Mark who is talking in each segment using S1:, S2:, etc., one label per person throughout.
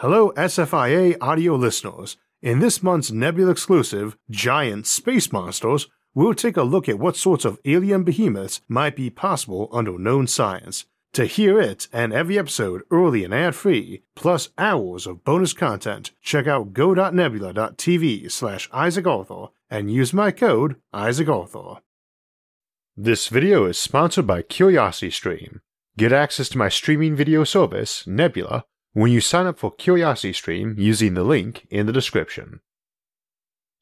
S1: Hello, SFIA audio listeners. In this month's Nebula exclusive, Giant Space Monsters, we'll take a look at what sorts of alien behemoths might be possible under known science. To hear it and every episode early and ad free, plus hours of bonus content, check out go.nebula.tv slash Isaac Arthur and use my code Isaac Arthur. This video is sponsored by CuriosityStream. Get access to my streaming video service, Nebula, when you sign up for CuriosityStream using the link in the description.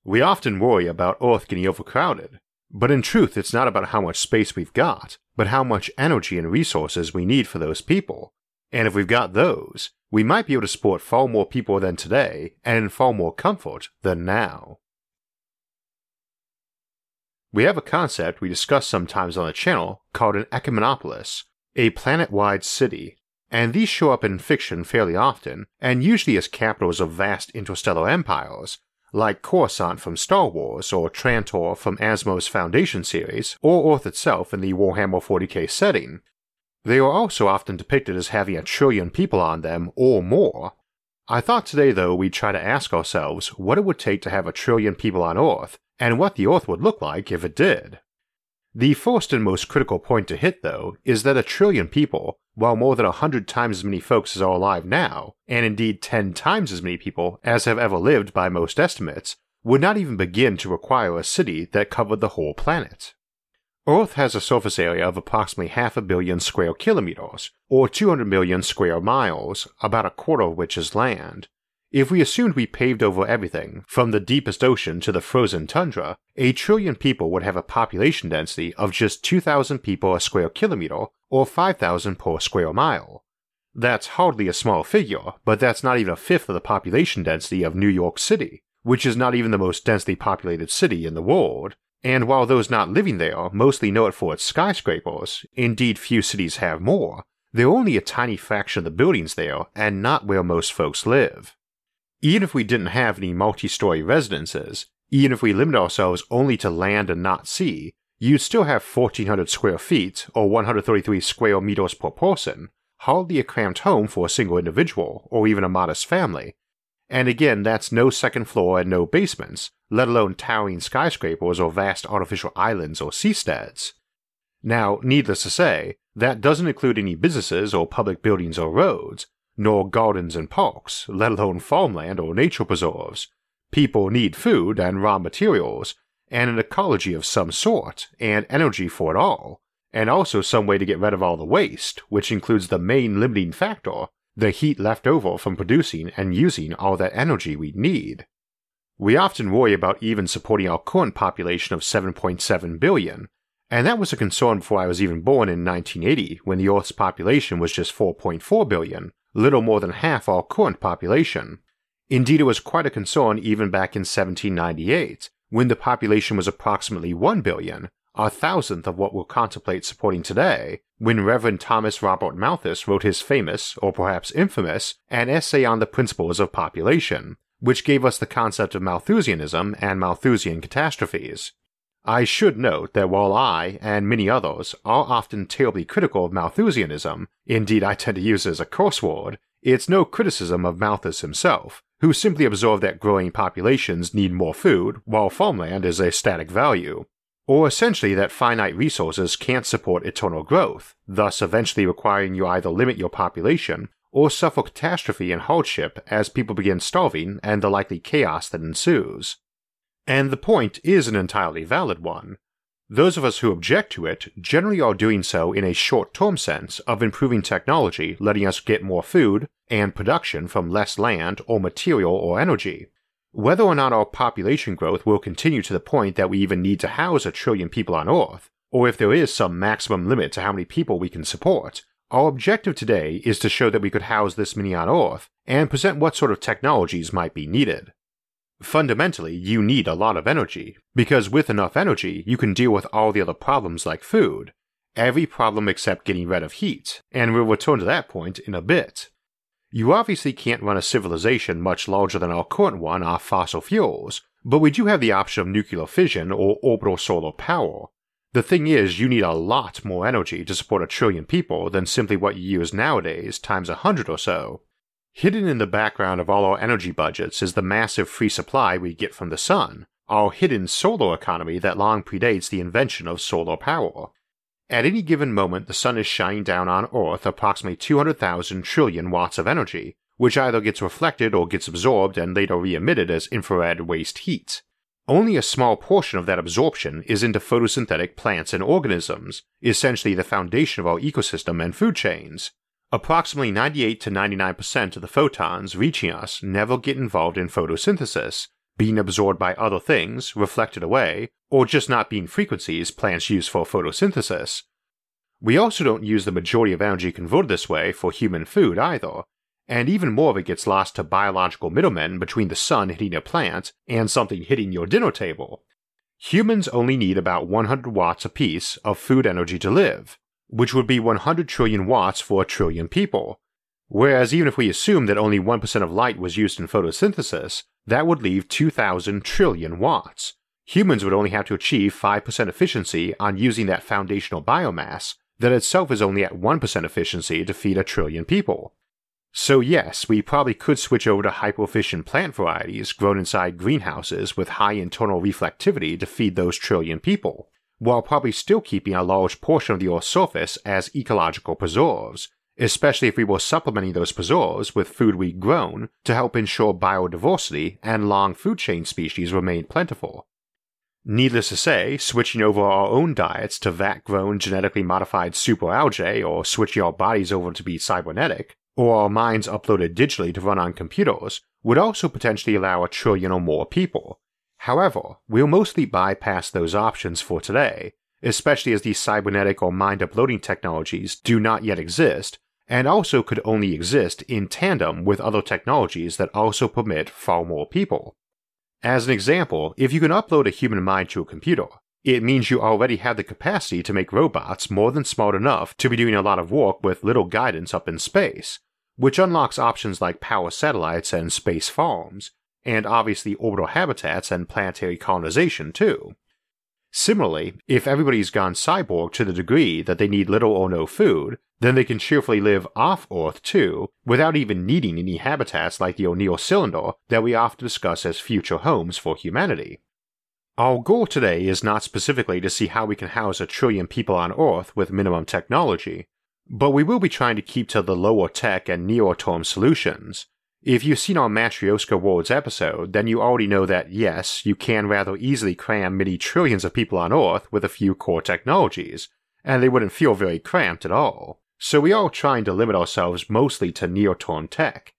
S1: We often worry about Earth getting overcrowded, but in truth, it's not about how much space we've got, but how much energy and resources we need for those people. And if we've got those, we might be able to support far more people than today and in far more comfort than now. We have a concept we discuss sometimes on the channel called an ecumenopolis, a planet wide city and these show up in fiction fairly often, and usually as capitals of vast interstellar empires, like Coruscant from Star Wars, or Trantor from Asimov's Foundation series, or Earth itself in the Warhammer 40k setting. They are also often depicted as having a trillion people on them or more. I thought today, though, we'd try to ask ourselves what it would take to have a trillion people on Earth, and what the Earth would look like if it did. The first and most critical point to hit, though, is that a trillion people, while more than a hundred times as many folks as are alive now, and indeed ten times as many people as have ever lived by most estimates, would not even begin to require a city that covered the whole planet. Earth has a surface area of approximately half a billion square kilometers, or 200 million square miles, about a quarter of which is land, if we assumed we paved over everything, from the deepest ocean to the frozen tundra, a trillion people would have a population density of just 2,000 people a square kilometer, or 5,000 per square mile. That's hardly a small figure, but that's not even a fifth of the population density of New York City, which is not even the most densely populated city in the world. And while those not living there mostly know it for its skyscrapers, indeed few cities have more, they're only a tiny fraction of the buildings there and not where most folks live. Even if we didn't have any multi story residences, even if we limit ourselves only to land and not sea, you'd still have 1400 square feet, or 133 square meters per person, hardly a cramped home for a single individual, or even a modest family. And again, that's no second floor and no basements, let alone towering skyscrapers or vast artificial islands or seasteads. Now, needless to say, that doesn't include any businesses or public buildings or roads, nor gardens and parks, let alone farmland or nature preserves. People need food and raw materials, and an ecology of some sort, and energy for it all, and also some way to get rid of all the waste, which includes the main limiting factor the heat left over from producing and using all that energy we need. We often worry about even supporting our current population of 7.7 billion, and that was a concern before I was even born in 1980 when the Earth's population was just 4.4 billion, little more than half our current population. Indeed, it was quite a concern even back in 1798, when the population was approximately 1 billion, a thousandth of what we'll contemplate supporting today, when Reverend Thomas Robert Malthus wrote his famous, or perhaps infamous, An Essay on the Principles of Population, which gave us the concept of Malthusianism and Malthusian catastrophes. I should note that while I, and many others, are often terribly critical of Malthusianism, indeed I tend to use it as a curse word, it's no criticism of Malthus himself, who simply observed that growing populations need more food, while farmland is a static value. Or essentially that finite resources can't support eternal growth, thus eventually requiring you either limit your population or suffer catastrophe and hardship as people begin starving and the likely chaos that ensues. And the point is an entirely valid one. Those of us who object to it generally are doing so in a short term sense of improving technology, letting us get more food and production from less land or material or energy. Whether or not our population growth will continue to the point that we even need to house a trillion people on Earth, or if there is some maximum limit to how many people we can support, our objective today is to show that we could house this many on Earth and present what sort of technologies might be needed. Fundamentally, you need a lot of energy, because with enough energy, you can deal with all the other problems like food, every problem except getting rid of heat, and we'll return to that point in a bit. You obviously can't run a civilization much larger than our current one off fossil fuels, but we do have the option of nuclear fission or orbital solar power. The thing is, you need a lot more energy to support a trillion people than simply what you use nowadays times a hundred or so, Hidden in the background of all our energy budgets is the massive free supply we get from the sun, our hidden solar economy that long predates the invention of solar power. At any given moment, the sun is shining down on Earth approximately 200,000 trillion watts of energy, which either gets reflected or gets absorbed and later re emitted as infrared waste heat. Only a small portion of that absorption is into photosynthetic plants and organisms, essentially the foundation of our ecosystem and food chains. Approximately 98 to 99% of the photons reaching us never get involved in photosynthesis, being absorbed by other things, reflected away, or just not being frequencies plants use for photosynthesis. We also don't use the majority of energy converted this way for human food either, and even more of it gets lost to biological middlemen between the sun hitting a plant and something hitting your dinner table. Humans only need about 100 watts apiece of food energy to live, which would be 100 trillion watts for a trillion people. Whereas even if we assume that only 1% of light was used in photosynthesis, that would leave 2,000 trillion watts. Humans would only have to achieve 5% efficiency on using that foundational biomass, that itself is only at 1% efficiency to feed a trillion people. So, yes, we probably could switch over to hyper-efficient plant varieties grown inside greenhouses with high internal reflectivity to feed those trillion people, while probably still keeping a large portion of the Earth's surface as ecological preserves, especially if we were supplementing those preserves with food we'd grown to help ensure biodiversity and long food chain species remain plentiful. Needless to say, switching over our own diets to vat grown genetically modified superalgae or switching our bodies over to be cybernetic or our minds uploaded digitally to run on computers, would also potentially allow a trillion or more people. However, we'll mostly bypass those options for today, especially as these cybernetic or mind uploading technologies do not yet exist, and also could only exist in tandem with other technologies that also permit far more people. As an example, if you can upload a human mind to a computer, it means you already have the capacity to make robots more than smart enough to be doing a lot of work with little guidance up in space, which unlocks options like power satellites and space farms, and obviously orbital habitats and planetary colonization too. Similarly, if everybody's gone cyborg to the degree that they need little or no food, then they can cheerfully live off Earth too, without even needing any habitats like the O'Neill cylinder that we often discuss as future homes for humanity. Our goal today is not specifically to see how we can house a trillion people on Earth with minimum technology, but we will be trying to keep to the lower tech and nearer term solutions. If you've seen our Matryoshka Worlds episode, then you already know that yes, you can rather easily cram many trillions of people on Earth with a few core technologies, and they wouldn't feel very cramped at all. So we are trying to limit ourselves mostly to near-term tech.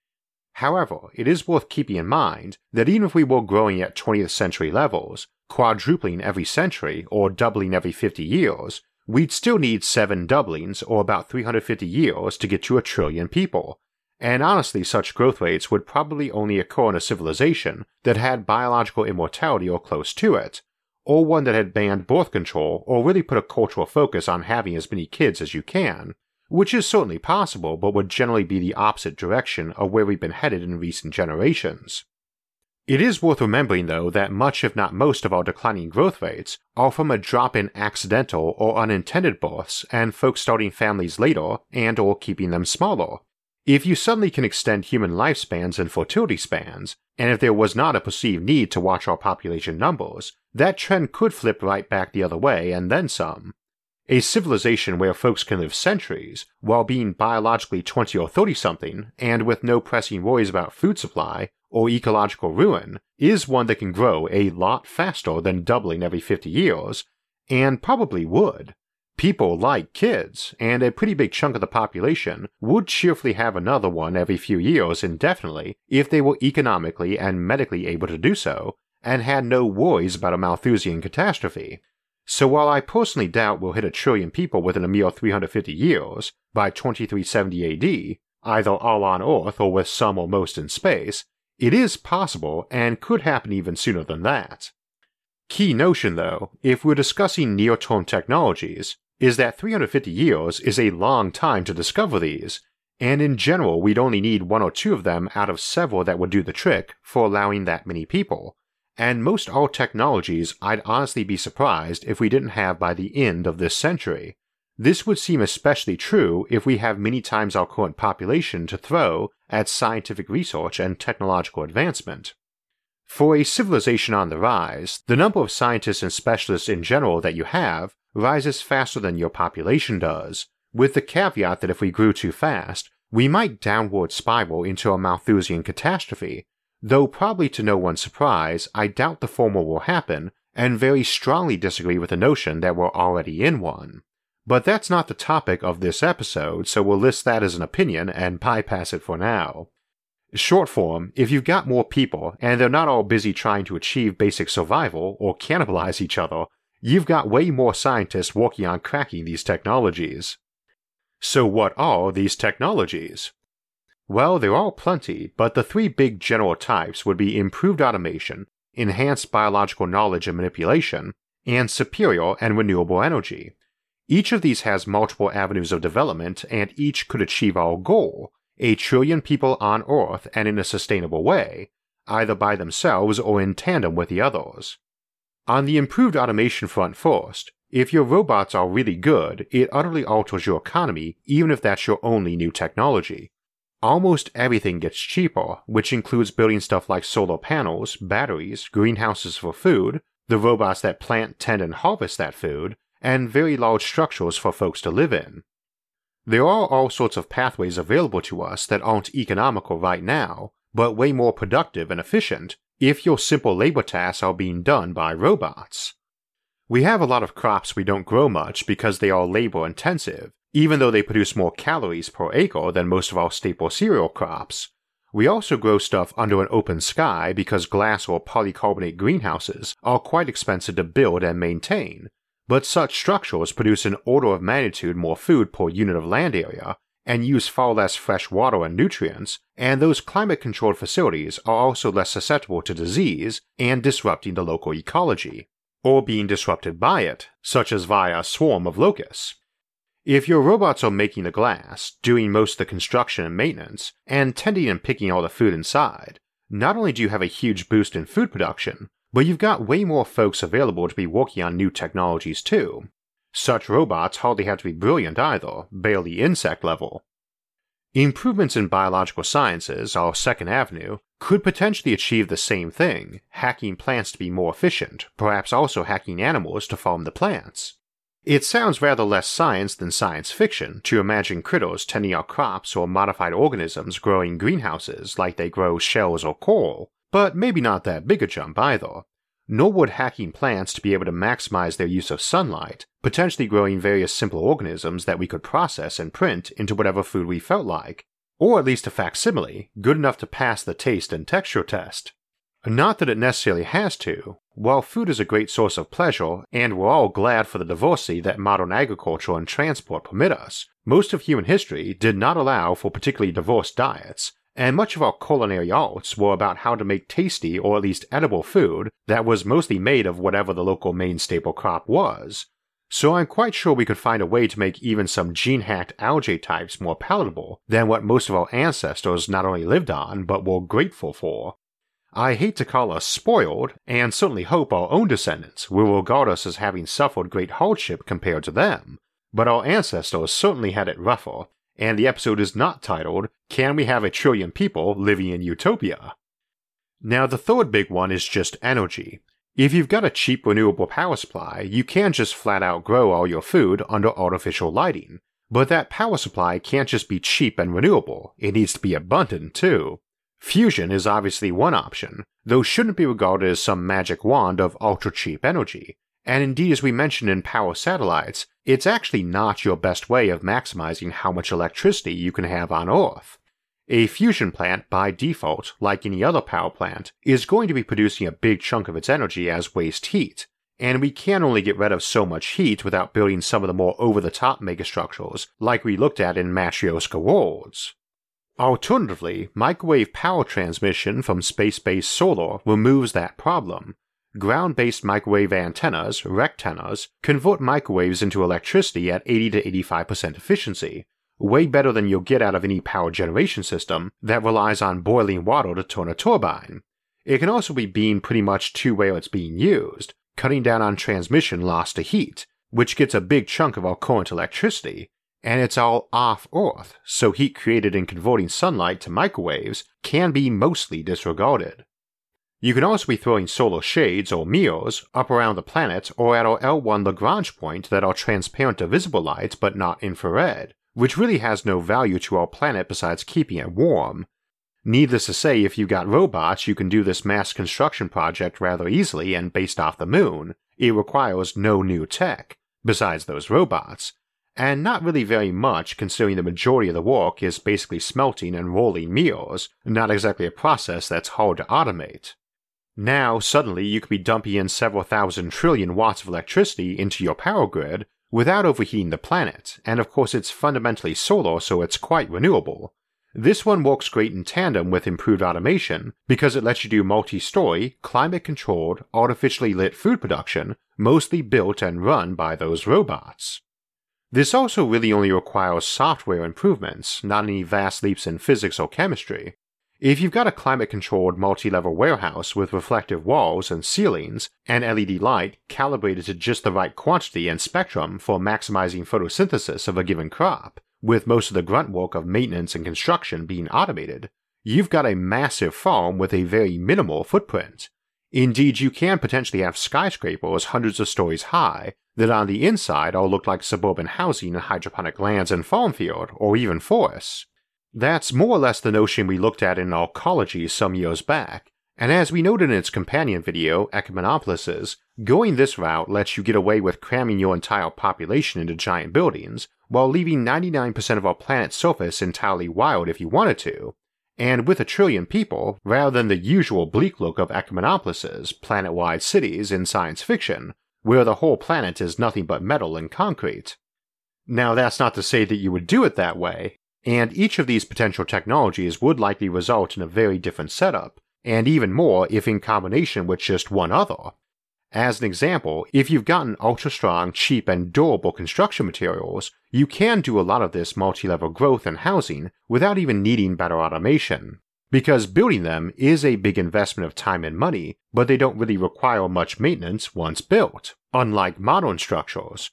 S1: However, it is worth keeping in mind that even if we were growing at 20th century levels, quadrupling every century or doubling every 50 years, we'd still need seven doublings, or about 350 years, to get to a trillion people. And honestly, such growth rates would probably only occur in a civilization that had biological immortality or close to it, or one that had banned birth control or really put a cultural focus on having as many kids as you can, which is certainly possible but would generally be the opposite direction of where we've been headed in recent generations. It is worth remembering, though, that much, if not most, of our declining growth rates are from a drop in accidental or unintended births and folks starting families later and or keeping them smaller. If you suddenly can extend human lifespans and fertility spans, and if there was not a perceived need to watch our population numbers, that trend could flip right back the other way and then some. A civilization where folks can live centuries, while being biologically 20 or 30 something, and with no pressing worries about food supply, or ecological ruin is one that can grow a lot faster than doubling every 50 years, and probably would. People like kids, and a pretty big chunk of the population would cheerfully have another one every few years indefinitely if they were economically and medically able to do so, and had no worries about a Malthusian catastrophe. So while I personally doubt we'll hit a trillion people within a mere 350 years, by 2370 AD, either all on Earth or with some or most in space, it is possible and could happen even sooner than that. Key notion though, if we're discussing near term technologies, is that 350 years is a long time to discover these, and in general we'd only need one or two of them out of several that would do the trick for allowing that many people, and most all technologies I'd honestly be surprised if we didn't have by the end of this century, This would seem especially true if we have many times our current population to throw at scientific research and technological advancement. For a civilization on the rise, the number of scientists and specialists in general that you have rises faster than your population does, with the caveat that if we grew too fast, we might downward spiral into a Malthusian catastrophe, though probably to no one's surprise, I doubt the former will happen and very strongly disagree with the notion that we're already in one. But that's not the topic of this episode, so we'll list that as an opinion and bypass it for now. Short form, if you've got more people and they're not all busy trying to achieve basic survival or cannibalize each other, you've got way more scientists working on cracking these technologies. So, what are these technologies? Well, there are plenty, but the three big general types would be improved automation, enhanced biological knowledge and manipulation, and superior and renewable energy. Each of these has multiple avenues of development, and each could achieve our goal a trillion people on Earth and in a sustainable way, either by themselves or in tandem with the others. On the improved automation front first, if your robots are really good, it utterly alters your economy, even if that's your only new technology. Almost everything gets cheaper, which includes building stuff like solar panels, batteries, greenhouses for food, the robots that plant, tend, and harvest that food, and very large structures for folks to live in. There are all sorts of pathways available to us that aren't economical right now, but way more productive and efficient if your simple labor tasks are being done by robots. We have a lot of crops we don't grow much because they are labor intensive, even though they produce more calories per acre than most of our staple cereal crops. We also grow stuff under an open sky because glass or polycarbonate greenhouses are quite expensive to build and maintain, but such structures produce an order of magnitude more food per unit of land area and use far less fresh water and nutrients, and those climate controlled facilities are also less susceptible to disease and disrupting the local ecology, or being disrupted by it, such as via a swarm of locusts. If your robots are making the glass, doing most of the construction and maintenance, and tending and picking all the food inside, not only do you have a huge boost in food production, but you've got way more folks available to be working on new technologies too. Such robots hardly have to be brilliant either, barely insect level. Improvements in biological sciences, our second avenue, could potentially achieve the same thing, hacking plants to be more efficient, perhaps also hacking animals to farm the plants. It sounds rather less science than science fiction to imagine critters tending our crops or modified organisms growing greenhouses like they grow shells or coral, but maybe not that big a jump either. Nor would hacking plants to be able to maximize their use of sunlight, potentially growing various simple organisms that we could process and print into whatever food we felt like, or at least a facsimile, good enough to pass the taste and texture test. Not that it necessarily has to. While food is a great source of pleasure, and we're all glad for the diversity that modern agriculture and transport permit us, most of human history did not allow for particularly diverse diets, and much of our culinary arts were about how to make tasty or at least edible food that was mostly made of whatever the local main staple crop was. So I'm quite sure we could find a way to make even some gene hacked algae types more palatable than what most of our ancestors not only lived on but were grateful for. I hate to call us spoiled, and certainly hope our own descendants will regard us as having suffered great hardship compared to them, but our ancestors certainly had it rougher, and the episode is not titled, Can We Have a Trillion People Living in Utopia? Now, the third big one is just energy. If you've got a cheap renewable power supply, you can just flat out grow all your food under artificial lighting. But that power supply can't just be cheap and renewable, it needs to be abundant too. Fusion is obviously one option, though shouldn't be regarded as some magic wand of ultra cheap energy. And indeed, as we mentioned in Power Satellites, it's actually not your best way of maximizing how much electricity you can have on Earth. A fusion plant, by default, like any other power plant, is going to be producing a big chunk of its energy as waste heat, and we can only get rid of so much heat without building some of the more over the top megastructures like we looked at in Matryoshka Worlds. Alternatively, microwave power transmission from space based solar removes that problem, Ground based microwave antennas, rectennas, convert microwaves into electricity at 80 to 85% efficiency, way better than you'll get out of any power generation system that relies on boiling water to turn a turbine. It can also be beamed pretty much to where it's being used, cutting down on transmission loss to heat, which gets a big chunk of our current electricity, and it's all off Earth, so heat created in converting sunlight to microwaves can be mostly disregarded. You can also be throwing solar shades or mirrors up around the planet or at our L1 Lagrange point that are transparent to visible light but not infrared, which really has no value to our planet besides keeping it warm. Needless to say, if you've got robots, you can do this mass construction project rather easily and based off the moon. It requires no new tech, besides those robots, and not really very much considering the majority of the work is basically smelting and rolling mirrors, not exactly a process that's hard to automate. Now, suddenly, you could be dumping in several thousand trillion watts of electricity into your power grid without overheating the planet, and of course it's fundamentally solar so it's quite renewable. This one works great in tandem with improved automation because it lets you do multi-story, climate-controlled, artificially lit food production, mostly built and run by those robots. This also really only requires software improvements, not any vast leaps in physics or chemistry. If you've got a climate controlled multi level warehouse with reflective walls and ceilings, and LED light calibrated to just the right quantity and spectrum for maximizing photosynthesis of a given crop, with most of the grunt work of maintenance and construction being automated, you've got a massive farm with a very minimal footprint. Indeed, you can potentially have skyscrapers hundreds of stories high that on the inside all look like suburban housing and hydroponic lands and farm field, or even forests. That's more or less the notion we looked at in Arcology some years back, and as we noted in its companion video, Ecumenopolises, going this route lets you get away with cramming your entire population into giant buildings, while leaving 99% of our planet's surface entirely wild if you wanted to, and with a trillion people, rather than the usual bleak look of Ecumenopolises, planet wide cities in science fiction, where the whole planet is nothing but metal and concrete. Now, that's not to say that you would do it that way, and each of these potential technologies would likely result in a very different setup, and even more if in combination with just one other. As an example, if you've gotten ultra strong, cheap, and durable construction materials, you can do a lot of this multi level growth and housing without even needing better automation because building them is a big investment of time and money, but they don't really require much maintenance once built, unlike modern structures.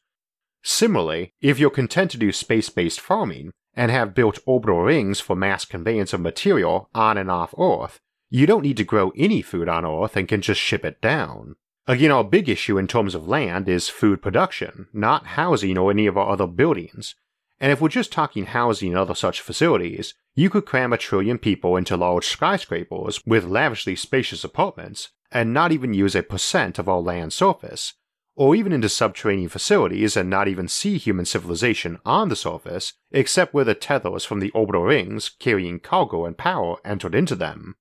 S1: Similarly, if you're content to do space based farming and have built orbital rings for mass conveyance of material on and off Earth, you don't need to grow any food on Earth and can just ship it down. Again, our big issue in terms of land is food production, not housing or any of our other buildings. And if we're just talking housing and other such facilities, you could cram a trillion people into large skyscrapers with lavishly spacious apartments and not even use a percent of our land surface, or even into subterranean facilities and not even see human civilization on the surface except where the tethers from the orbital rings carrying cargo and power entered into them.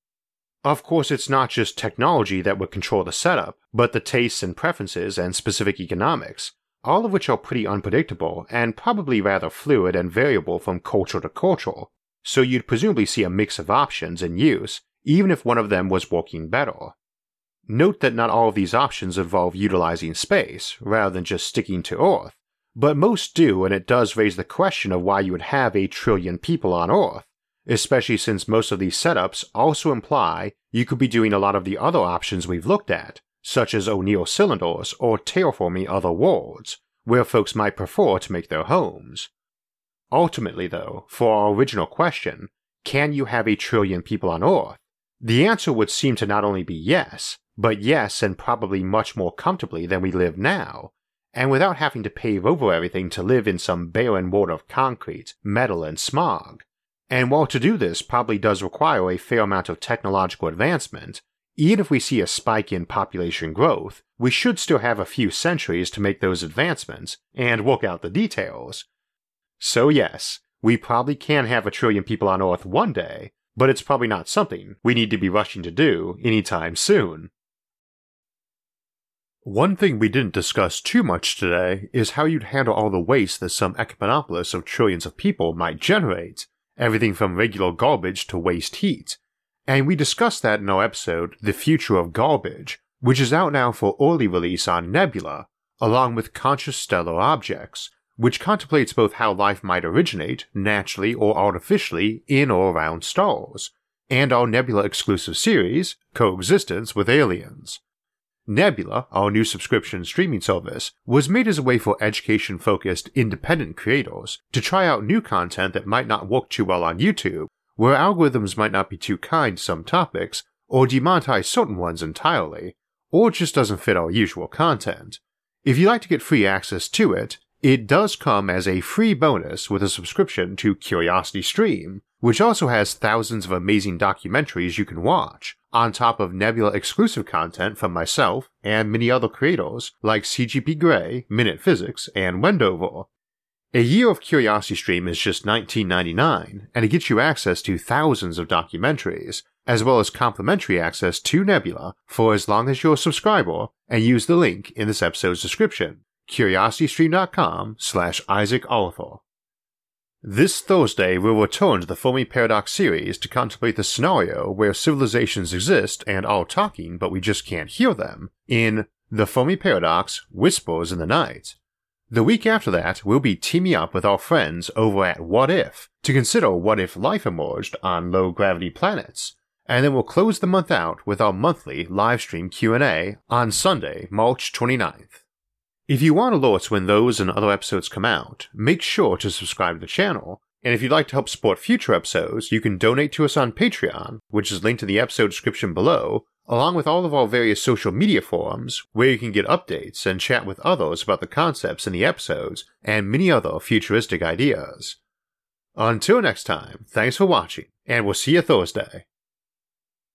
S1: Of course, it's not just technology that would control the setup, but the tastes and preferences and specific economics, all of which are pretty unpredictable and probably rather fluid and variable from culture to culture, so you'd presumably see a mix of options in use, even if one of them was working better. Note that not all of these options involve utilizing space, rather than just sticking to Earth, but most do, and it does raise the question of why you would have a trillion people on Earth, especially since most of these setups also imply you could be doing a lot of the other options we've looked at, such as O'Neill cylinders or terraforming other worlds, where folks might prefer to make their homes. Ultimately, though, for our original question, can you have a trillion people on Earth? The answer would seem to not only be yes, but yes and probably much more comfortably than we live now, and without having to pave over everything to live in some barren world of concrete, metal, and smog. And while to do this probably does require a fair amount of technological advancement, even if we see a spike in population growth, we should still have a few centuries to make those advancements and work out the details, so, yes, we probably can have a trillion people on Earth one day, but it's probably not something we need to be rushing to do anytime soon. One thing we didn't discuss too much today is how you'd handle all the waste that some ecumenopolis of trillions of people might generate, everything from regular garbage to waste heat. And we discussed that in our episode, The Future of Garbage, which is out now for early release on Nebula, along with Conscious Stellar Objects, which contemplates both how life might originate, naturally or artificially, in or around stars, and our Nebula exclusive series, Coexistence with Aliens. Nebula, our new subscription streaming service, was made as a way for education focused independent creators to try out new content that might not work too well on YouTube, where algorithms might not be too kind to some topics, or demonetize certain ones entirely, or just doesn't fit our usual content. If you'd like to get free access to it, it does come as a free bonus with a subscription to Curiosity Stream, which also has thousands of amazing documentaries you can watch, on top of Nebula exclusive content from myself and many other creators like CGP Grey, Minute Physics, and Wendover. A year of Curiosity Stream is just $19.99, and it gets you access to thousands of documentaries, as well as complimentary access to Nebula for as long as you're a subscriber and use the link in this episode's description, curiositystream.com slash Isaac. This Thursday, we'll return to the Fermi Paradox series to contemplate the scenario where civilizations exist and are talking, but we just can't hear them, in The Fermi Paradox Whispers in the Night. The week after that, we'll be teaming up with our friends over at What If to consider what if life emerged on low gravity planets, and then we'll close the month out with our monthly live stream Q&A on Sunday, March 29th. If you want alerts when those and other episodes come out, make sure to subscribe to the channel. And if you'd like to help support future episodes, you can donate to us on Patreon, which is linked in the episode description below, along with all of our various social media forums, where you can get updates and chat with others about the concepts in the episodes and many other futuristic ideas. Until next time, thanks for watching, and we'll see you Thursday.